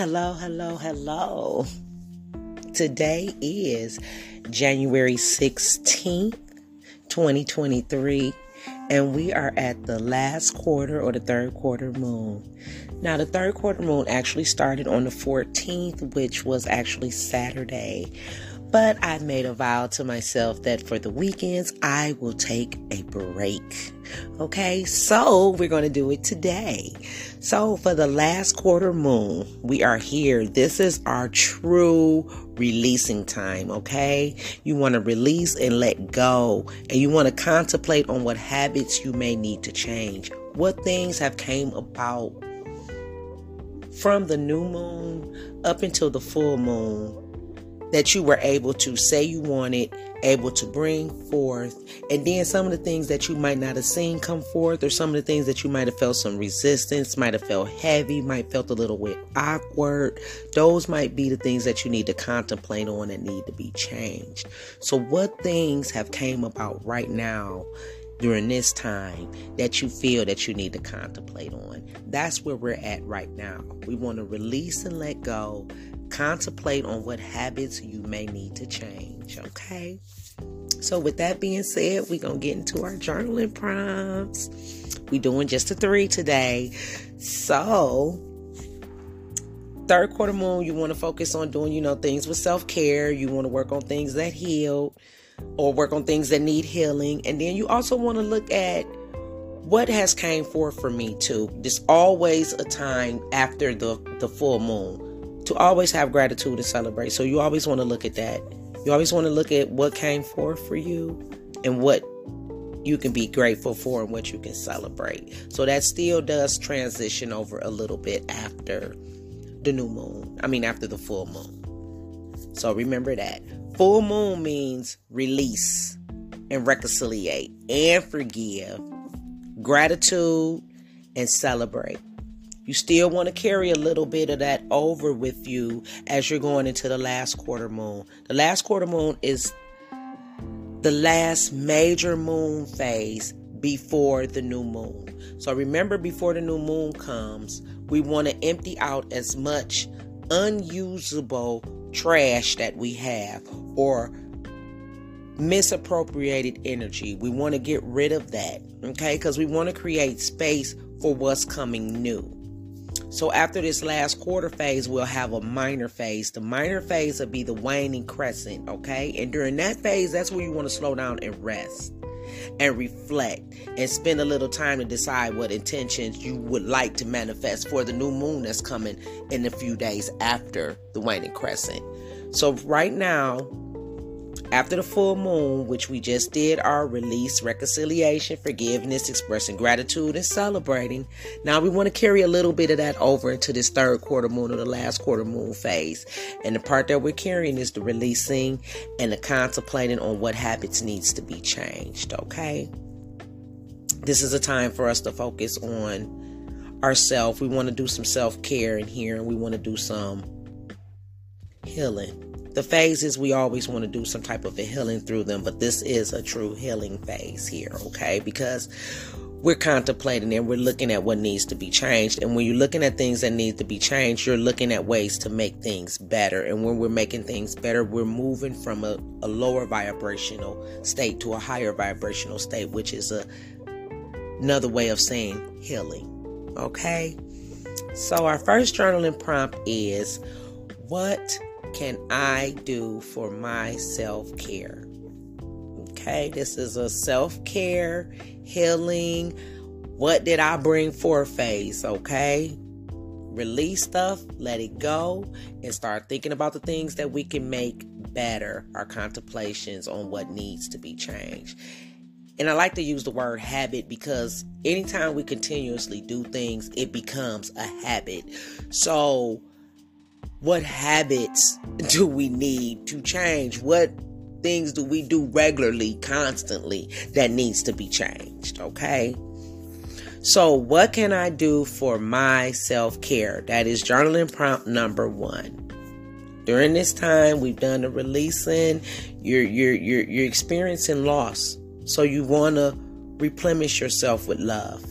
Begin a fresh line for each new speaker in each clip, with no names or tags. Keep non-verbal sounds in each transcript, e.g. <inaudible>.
Hello, hello, hello. Today is January 16th, 2023, and we are at the last quarter or the third quarter moon. Now, the third quarter moon actually started on the 14th, which was actually Saturday. But I made a vow to myself that for the weekends, I will take a break. Okay, so we're going to do it today. So, for the last quarter moon, we are here. This is our true releasing time, okay? You want to release and let go, and you want to contemplate on what habits you may need to change. What things have came about from the new moon up until the full moon that you were able to say you wanted, able to bring forth, and then some of the things that you might not have seen come forth, or some of the things that you might have felt some resistance, might have felt heavy, might felt a little bit awkward. Those might be the things that you need to contemplate on and need to be changed. So, what things have came about right now? during this time that you feel that you need to contemplate on. That's where we're at right now. We want to release and let go, contemplate on what habits you may need to change, okay? So, with that being said, we're going to get into our journaling prompts. We're doing just a three today. So, third quarter moon, you want to focus on doing, you know, things with self care. You want to work on things that heal or work on things that need healing. And then you also want to look at what has came forth for me too. There's always a time after the, the full moon to always have gratitude and celebrate. So you always want to look at that. You always want to look at what came forth for you and what you can be grateful for and what you can celebrate. So that still does transition over a little bit after the new moon. I mean, after the full moon. So remember that. Full moon means release and reconciliate and forgive, gratitude and celebrate. You still want to carry a little bit of that over with you as you're going into the last quarter moon. The last quarter moon is the last major moon phase before the new moon. So remember, before the new moon comes, we want to empty out as much unusable trash that we have or misappropriated energy. We want to get rid of that, okay? Because we want to create space for what's coming new. So after this last quarter phase, we'll have a minor phase. The minor phase will be the waning crescent, okay? And during that phase, that's where you want to slow down and rest and reflect and spend a little time to decide what intentions you would like to manifest for the new moon that's coming in a few days after the waning crescent. So right now, after the full moon, which we just did our release, reconciliation, forgiveness, expressing gratitude, and celebrating, now we want to carry a little bit of that over into this third quarter moon or the last quarter moon phase. And the part that we're carrying is the releasing and the contemplating on what habits needs to be changed, okay? This is a time for us to focus on ourselves. We want to do some self care in here and we want to do some healing the phases we always want to do some type of a healing through them, but this is a true healing phase here, okay? Because we're contemplating and we're looking at what needs to be changed. And when you're looking at things that need to be changed, you're looking at ways to make things better. And when we're making things better, we're moving from a, a lower vibrational state to a higher vibrational state, which is a another way of saying healing. Okay? So our first journaling prompt is what can I do for my self care? Okay, this is a self care, healing. What did I bring for phase? Okay, release stuff, let it go, and start thinking about the things that we can make better, our contemplations on what needs to be changed. And I like to use the word habit because anytime we continuously do things, it becomes a habit. So, what habits do we need to change? What things do we do regularly, constantly that needs to be changed? Okay. So, what can I do for my self care? That is journaling prompt number one. During this time, we've done the releasing. You're you're you're you're experiencing loss, so you want to replenish yourself with love.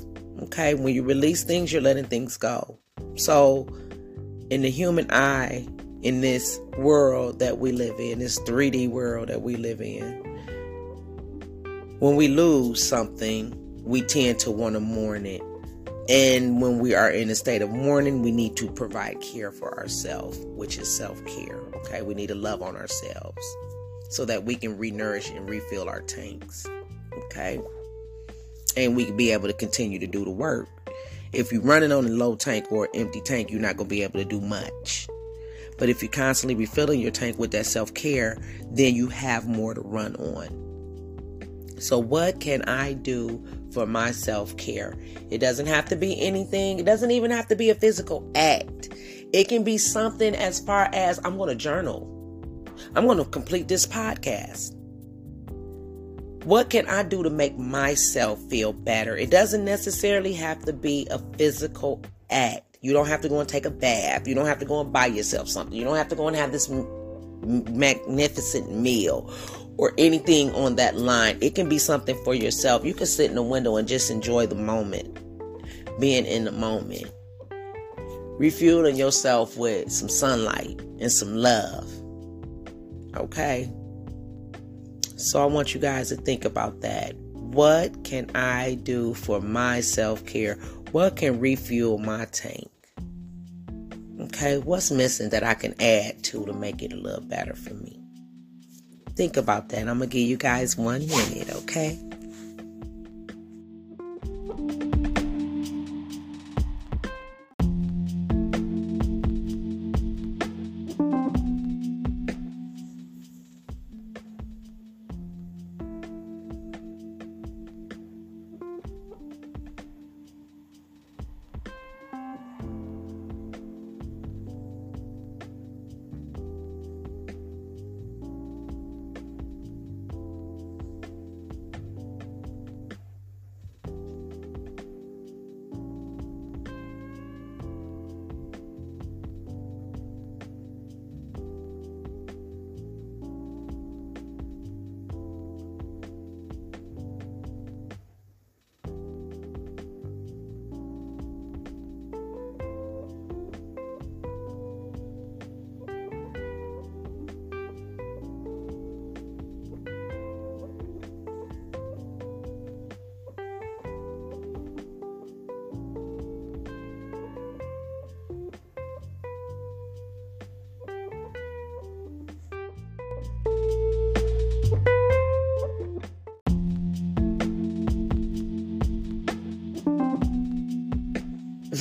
Okay, when you release things, you're letting things go. So, in the human eye, in this world that we live in, this 3D world that we live in, when we lose something, we tend to want to mourn it. And when we are in a state of mourning, we need to provide care for ourselves, which is self care. Okay, we need to love on ourselves so that we can renourish and refill our tanks. Okay, and we can be able to continue to do the work. If you're running on a low tank or empty tank, you're not going to be able to do much. But if you're constantly refilling your tank with that self care, then you have more to run on. So, what can I do for my self care? It doesn't have to be anything, it doesn't even have to be a physical act. It can be something as far as I'm going to journal, I'm going to complete this podcast. What can I do to make myself feel better? It doesn't necessarily have to be a physical act. You don't have to go and take a bath. You don't have to go and buy yourself something. You don't have to go and have this magnificent meal or anything on that line. It can be something for yourself. You can sit in the window and just enjoy the moment, being in the moment, refueling yourself with some sunlight and some love. Okay? So I want you guys to think about that. What can I do for my self care? What can refuel my tank? Okay, what's missing that I can add to to make it a little better for me? Think about that. I'm going to give you guys one minute, okay?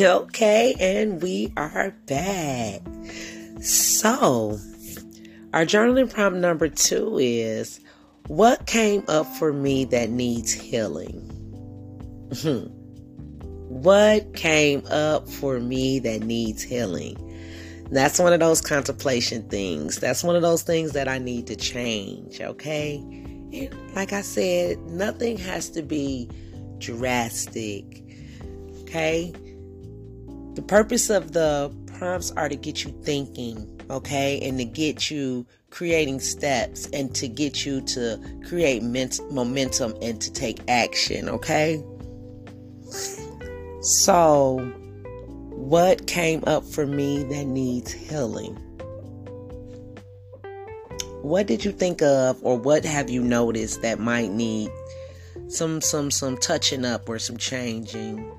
Okay, and we are back. So, our journaling prompt number two is What came up for me that needs healing? Hmm. what came up for me that needs healing? That's one of those contemplation things. That's one of those things that I need to change, okay? And like I said, nothing has to be drastic, okay? The purpose of the prompts are to get you thinking, okay, and to get you creating steps and to get you to create ment- momentum and to take action, okay? So, what came up for me that needs healing? What did you think of or what have you noticed that might need some some some touching up or some changing?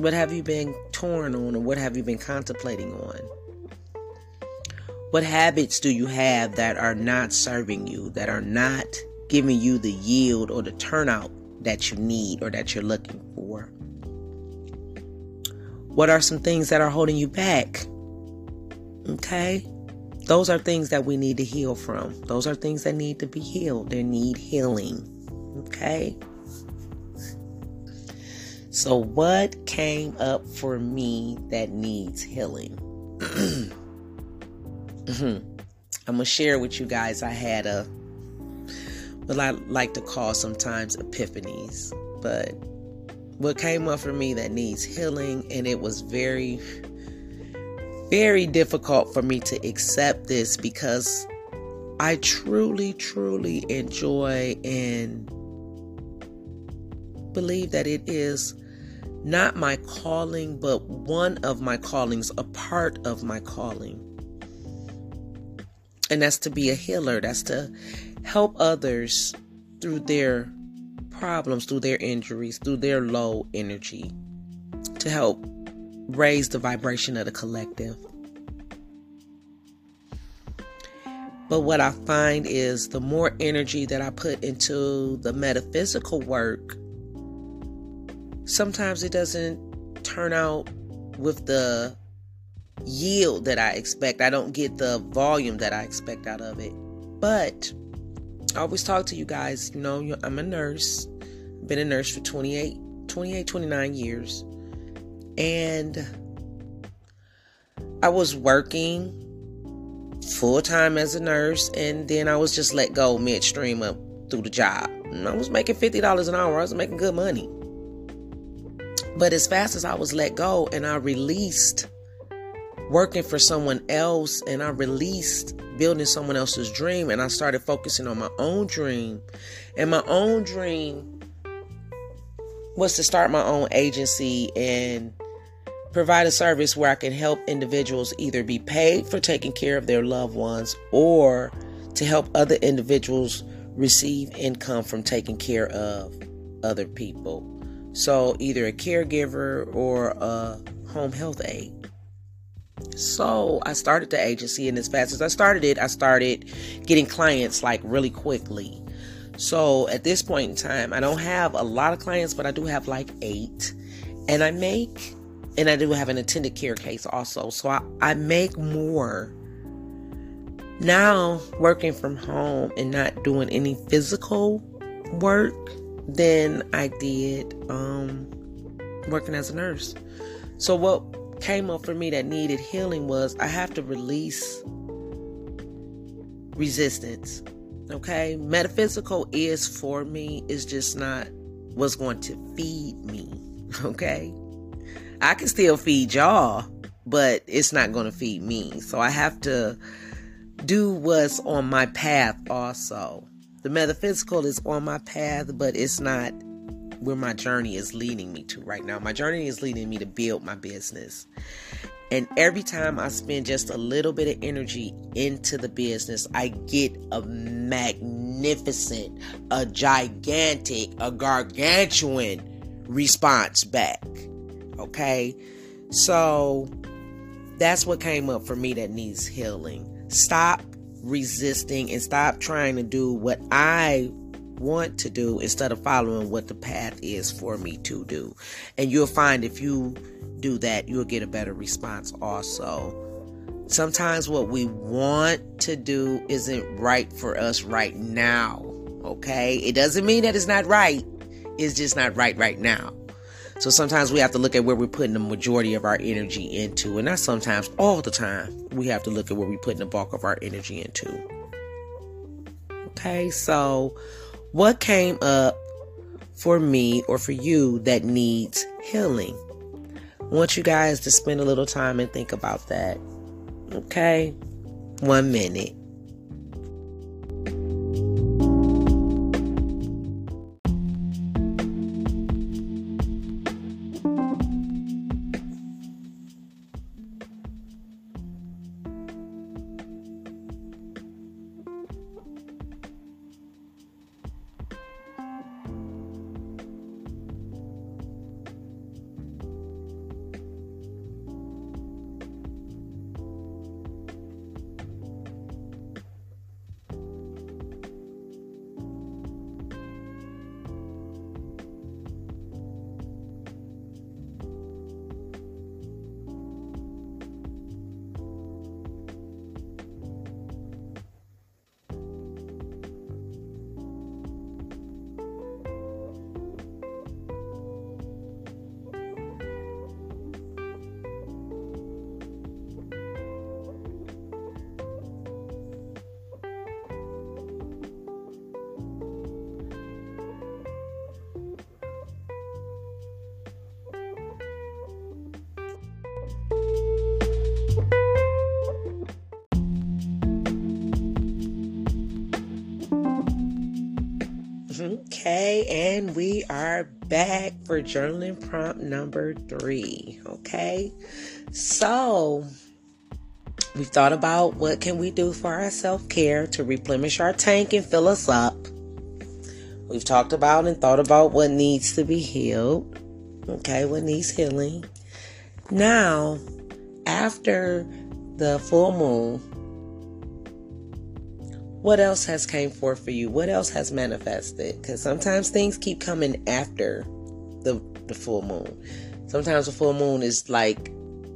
What have you been torn on, or what have you been contemplating on? What habits do you have that are not serving you, that are not giving you the yield or the turnout that you need or that you're looking for? What are some things that are holding you back? Okay? Those are things that we need to heal from. Those are things that need to be healed. They need healing. Okay? So, what came up for me that needs healing? <clears throat> Mm-hmm. I'm gonna share with you guys. I had a what I like to call sometimes epiphanies, but what came up for me that needs healing, and it was very, very difficult for me to accept this because I truly, truly enjoy and believe that it is not my calling, but one of my callings, a part of my calling. And that's to be a healer, that's to help others through their problems, through their injuries, through their low energy, to help raise the vibration of the collective. But what I find is the more energy that I put into the metaphysical work, sometimes it doesn't turn out with the yield that I expect. I don't get the volume that I expect out of it. But I always talk to you guys, you know, I'm a nurse. I've been a nurse for 28, 28, 29 years. And I was working full time as a nurse, and then I was just let go midstream up through the job. And I was making $50 an hour, I was making good money. But as fast as I was let go and I released working for someone else and I released building someone else's dream and I started focusing on my own dream. And my own dream was to start my own agency and provide a service where I can help individuals either be paid for taking care of their loved ones or to help other individuals receive income from taking care of other people. So, either a caregiver or a home health aide. So, I started the agency, and as fast as I started it, I started getting clients like really quickly. So, at this point in time, I don't have a lot of clients, but I do have like eight. And I make and I do have an attended care case also. So I, I make more now working from home and not doing any physical work than I did um, working as a nurse. So what came up for me that needed healing was I have to release resistance. Okay, metaphysical is for me, it's just not what's going to feed me. <laughs> Okay, I can still feed y'all, but it's not going to feed me. So I have to do what's on my path also. The metaphysical is on my path, but it's not where my journey is leading me to right now. My journey is leading me to build my business. And every time I spend just a little bit of energy into the business, I get a magnificent, a gigantic, a gargantuan response back. Okay. So that's what came up for me that needs healing. Stop resisting and stop trying to do what I want to do instead of following what the path is for me to do. And you'll find if you do that, you'll get a better response also. Sometimes what we want to do isn't right for us right now. Okay? It doesn't mean that it's not right, it's just not right right now. So sometimes we have to look at where we're putting the majority of our energy into. And not sometimes, all the time, we have to look at where we're putting the bulk of our energy into. Okay, so what came up for me or for you that needs healing? I want you guys to spend a little time and think about that. Okay? One minute. And we are back for journaling prompt number three. Okay. So we've thought about what can we do for our self-care to replenish our tank and fill us up. We've talked about and thought about what needs to be healed. Okay, what needs healing. Now, after the full moon, what else has came forth for you? What else has manifested? Because sometimes things keep coming after the the full moon. Sometimes the full moon is like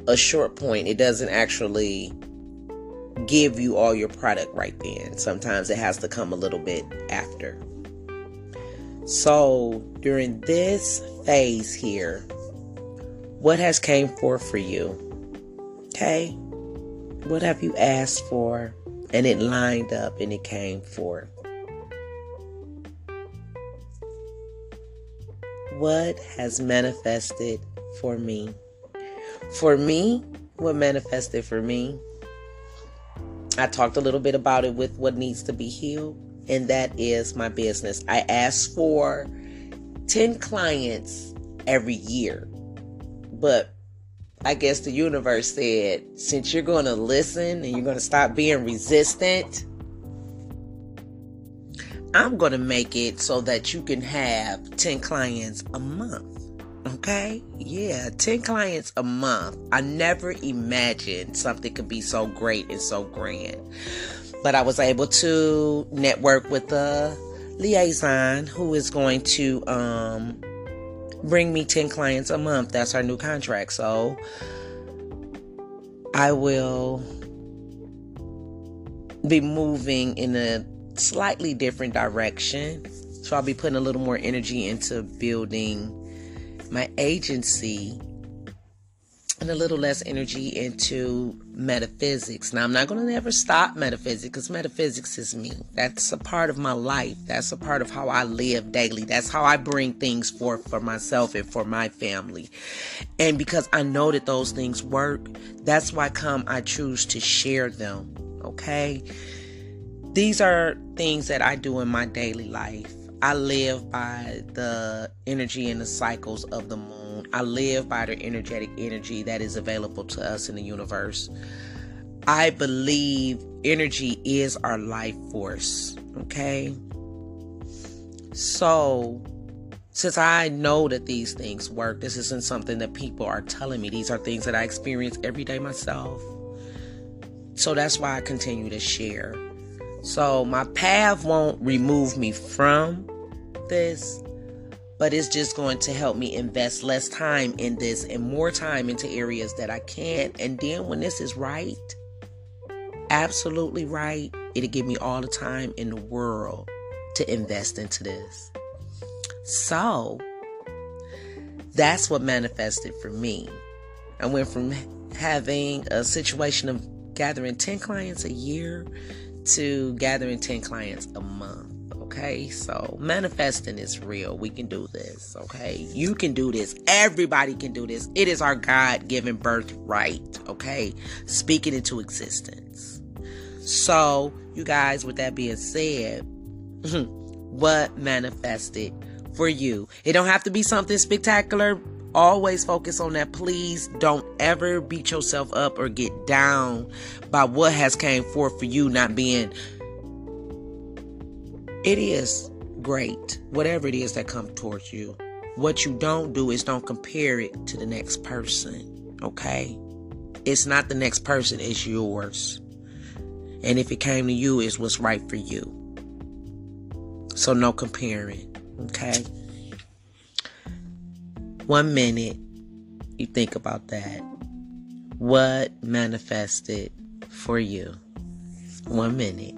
a short point. It doesn't actually give you all your product right then. Sometimes it has to come a little bit after. So during this phase here, what has came forth for you? Okay? What have you asked for? And it lined up and it came forth. What has manifested for me? For me, what manifested for me, I talked a little bit about it with what needs to be healed, and that is my business. I asked for 10 clients every year, but I guess the universe said, since you're going to listen and you're going to stop being resistant, I'm going to make it so that you can have 10 clients a month. Okay? Yeah, 10 clients a month. I never imagined something could be so great and so grand. But I was able to network with a liaison who is going to um, bring me 10 clients a month. That's our new contract. So I will be moving in a slightly different direction. So I'll be putting a little more energy into building my agency and a little less energy into metaphysics. Now, I'm not going to never stop metaphysics because metaphysics is me. That's a part of my life. That's a part of how I live daily. That's how I bring things forth for myself and for my family. And because I know that those things work, that's why come I choose to share them. Okay? These are things that I do in my daily life. I live by the energy and the cycles of the moon I live by the energetic energy that is available to us in the universe. I believe energy is our life force. Okay. So, since I know that these things work, this isn't something that people are telling me. These are things that I experience every day myself. So that's why I continue to share. So my path won't remove me from this, but it's just going to help me invest less time in this and more time into areas that I can. And then when this is right, absolutely right, it'll give me all the time in the world to invest into this. So that's what manifested for me. I went from having a situation of gathering 10 clients a year to gathering 10 clients a month. Okay, so manifesting is real. We can do this. Okay, you can do this. Everybody can do this. It is our God given birthright. Okay, speak it into existence. So, you guys, with that being said, <laughs> what manifested for you? It don't have to be something spectacular. Always focus on that. Please don't ever beat yourself up or get down by what has came forth for you not being it is great, whatever it is that comes towards you. What you don't do is don't compare it to the next person, okay? It's not the next person, it's yours. And if it came to you, it's what's right for you. So no comparing, okay? One minute, you think about that. What manifested for you? One minute.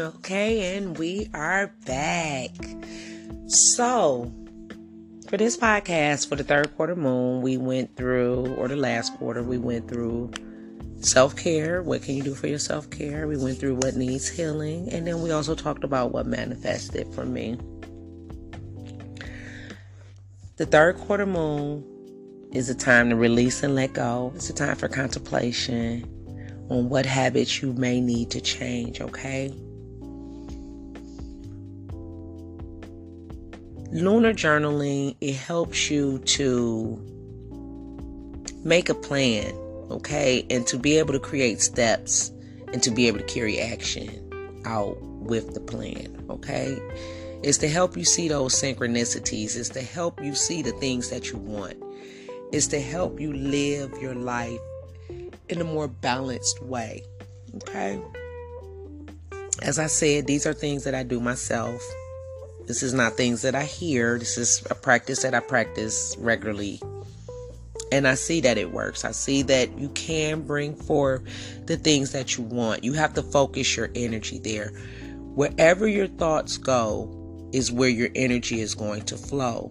Okay, and we are back. So, for this podcast, for the third quarter moon, we went through, or the last quarter, we went through self care. What can you do for your self care? We went through what needs healing, and then we also talked about what manifested for me. The third quarter moon is a time to release and let go. It's a time for contemplation on what habits you may need to change, okay? Lunar journaling, it helps you to make a plan, okay? And to be able to create steps and to be able to carry action out with the plan, okay? It's to help you see those synchronicities. It's to help you see the things that you want. It's to help you live your life in a more balanced way, okay? As I said, these are things that I do myself. This is not things that I hear. This is a practice that I practice regularly. And I see that it works. I see that you can bring forth the things that you want. You have to focus your energy there. Wherever your thoughts go is where your energy is going to flow.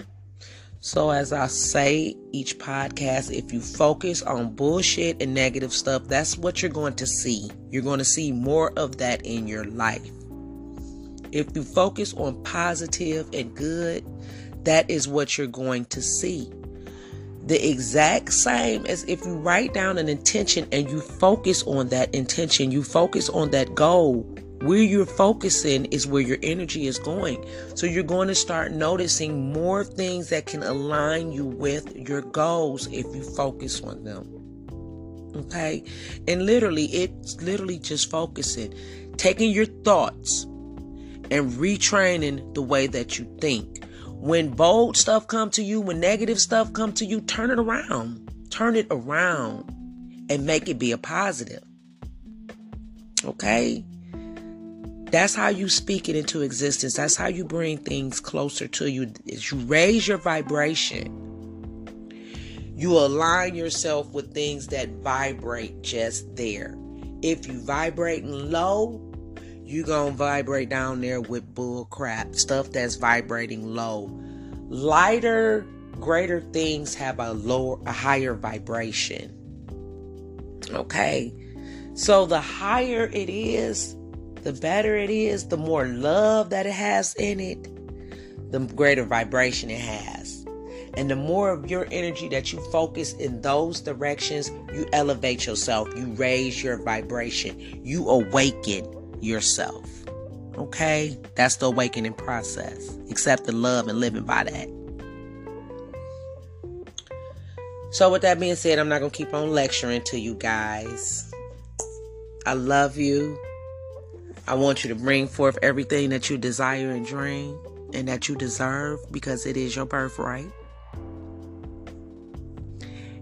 So, as I say each podcast, if you focus on bullshit and negative stuff, that's what you're going to see. You're going to see more of that in your life. If you focus on positive and good, that is what you're going to see. The exact same as if you write down an intention and you focus on that intention, you focus on that goal. Where you're focusing is where your energy is going. So you're going to start noticing more things that can align you with your goals if you focus on them. Okay? And literally, it's literally just focusing, taking your thoughts and retraining the way that you think. When bold stuff come to you, when negative stuff come to you, turn it around. Turn it around and make it be a positive. Okay? That's how you speak it into existence. That's how you bring things closer to you. Is you raise your vibration. You align yourself with things that vibrate just there. If you vibrate low, you gonna vibrate down there with bull crap stuff that's vibrating low. Lighter greater things have a lower a higher vibration okay? So the higher it is the better it is the more love that it has in it the greater vibration it has. And the more of your energy that you focus in those directions you elevate yourself. You raise your vibration. You awaken yourself. Okay? That's the awakening process. Accept the love and living by that. So, with that being said, I'm not going to keep on lecturing to you guys. I love you. I want you to bring forth everything that you desire and dream and that you deserve because it is your birthright.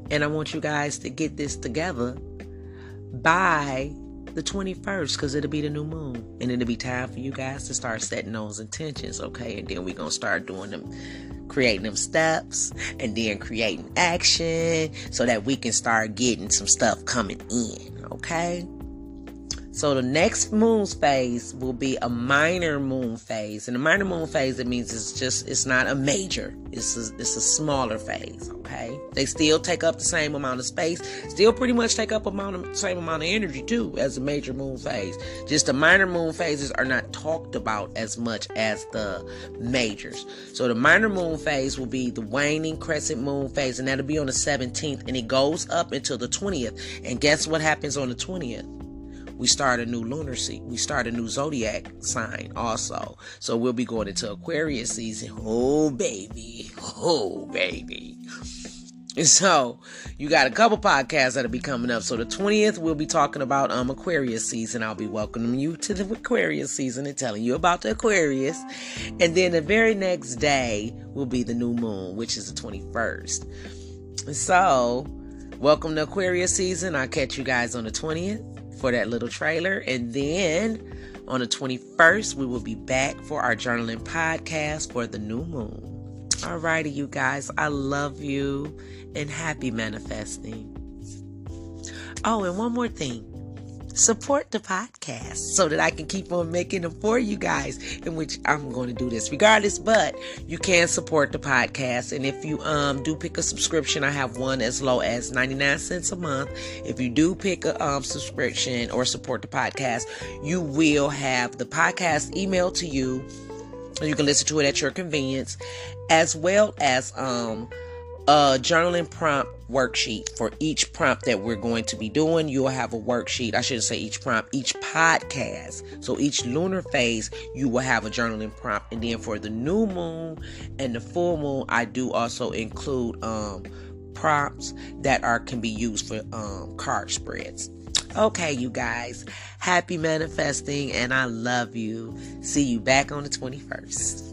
And I want you guys to get this together by the 21st because it'll be the new moon. And it'll be time for you guys to start setting those intentions okay? And then we're gonna start doing them creating them steps and then creating action so that we can start getting some stuff coming in okay so the next moon phase will be a minor moon phase. And a minor moon phase, it means it's just, it's not a major. It's a, it's a smaller phase, okay? They still take up the same amount of space, still pretty much take up amount of same amount of energy too as a major moon phase. Just the minor moon phases are not talked about as much as the majors. So the minor moon phase will be the waning crescent moon phase, and that'll be on the 17th, and it goes up until the 20th. And guess what happens on the 20th? We start a new lunar season. We start a new zodiac sign also. So we'll be going into Aquarius season. Oh, baby. Oh, baby. So you got a couple podcasts that'll be coming up. So the 20th, we'll be talking about um Aquarius season. I'll be welcoming you to the Aquarius season and telling you about the Aquarius. And then the very next day will be the new moon, which is the 21st. So welcome to Aquarius season. I'll catch you guys on the 20th for that little trailer. And then on the 21st, we will be back for our journaling podcast for the new moon. Alrighty, you guys, I love you and happy manifesting. Oh, and one more thing. Support the podcast so that I can keep on making them for you guys, in which I'm going to do this regardless, but you can support the podcast. And if you um do pick a subscription, I have one as low as 99 cents a month. If you do pick a um, subscription or support the podcast, you will have the podcast emailed to you. You can listen to it at your convenience, as well as um a journaling prompt worksheet for each prompt that we're going to be doing. You'll have a worksheet. I shouldn't say each prompt, each podcast. So each lunar phase, you will have a journaling prompt. And then for the new moon and the full moon, I do also include um, prompts that are can be used for um, card spreads. Okay, you guys, happy manifesting, and I love you. See you back on the 21st.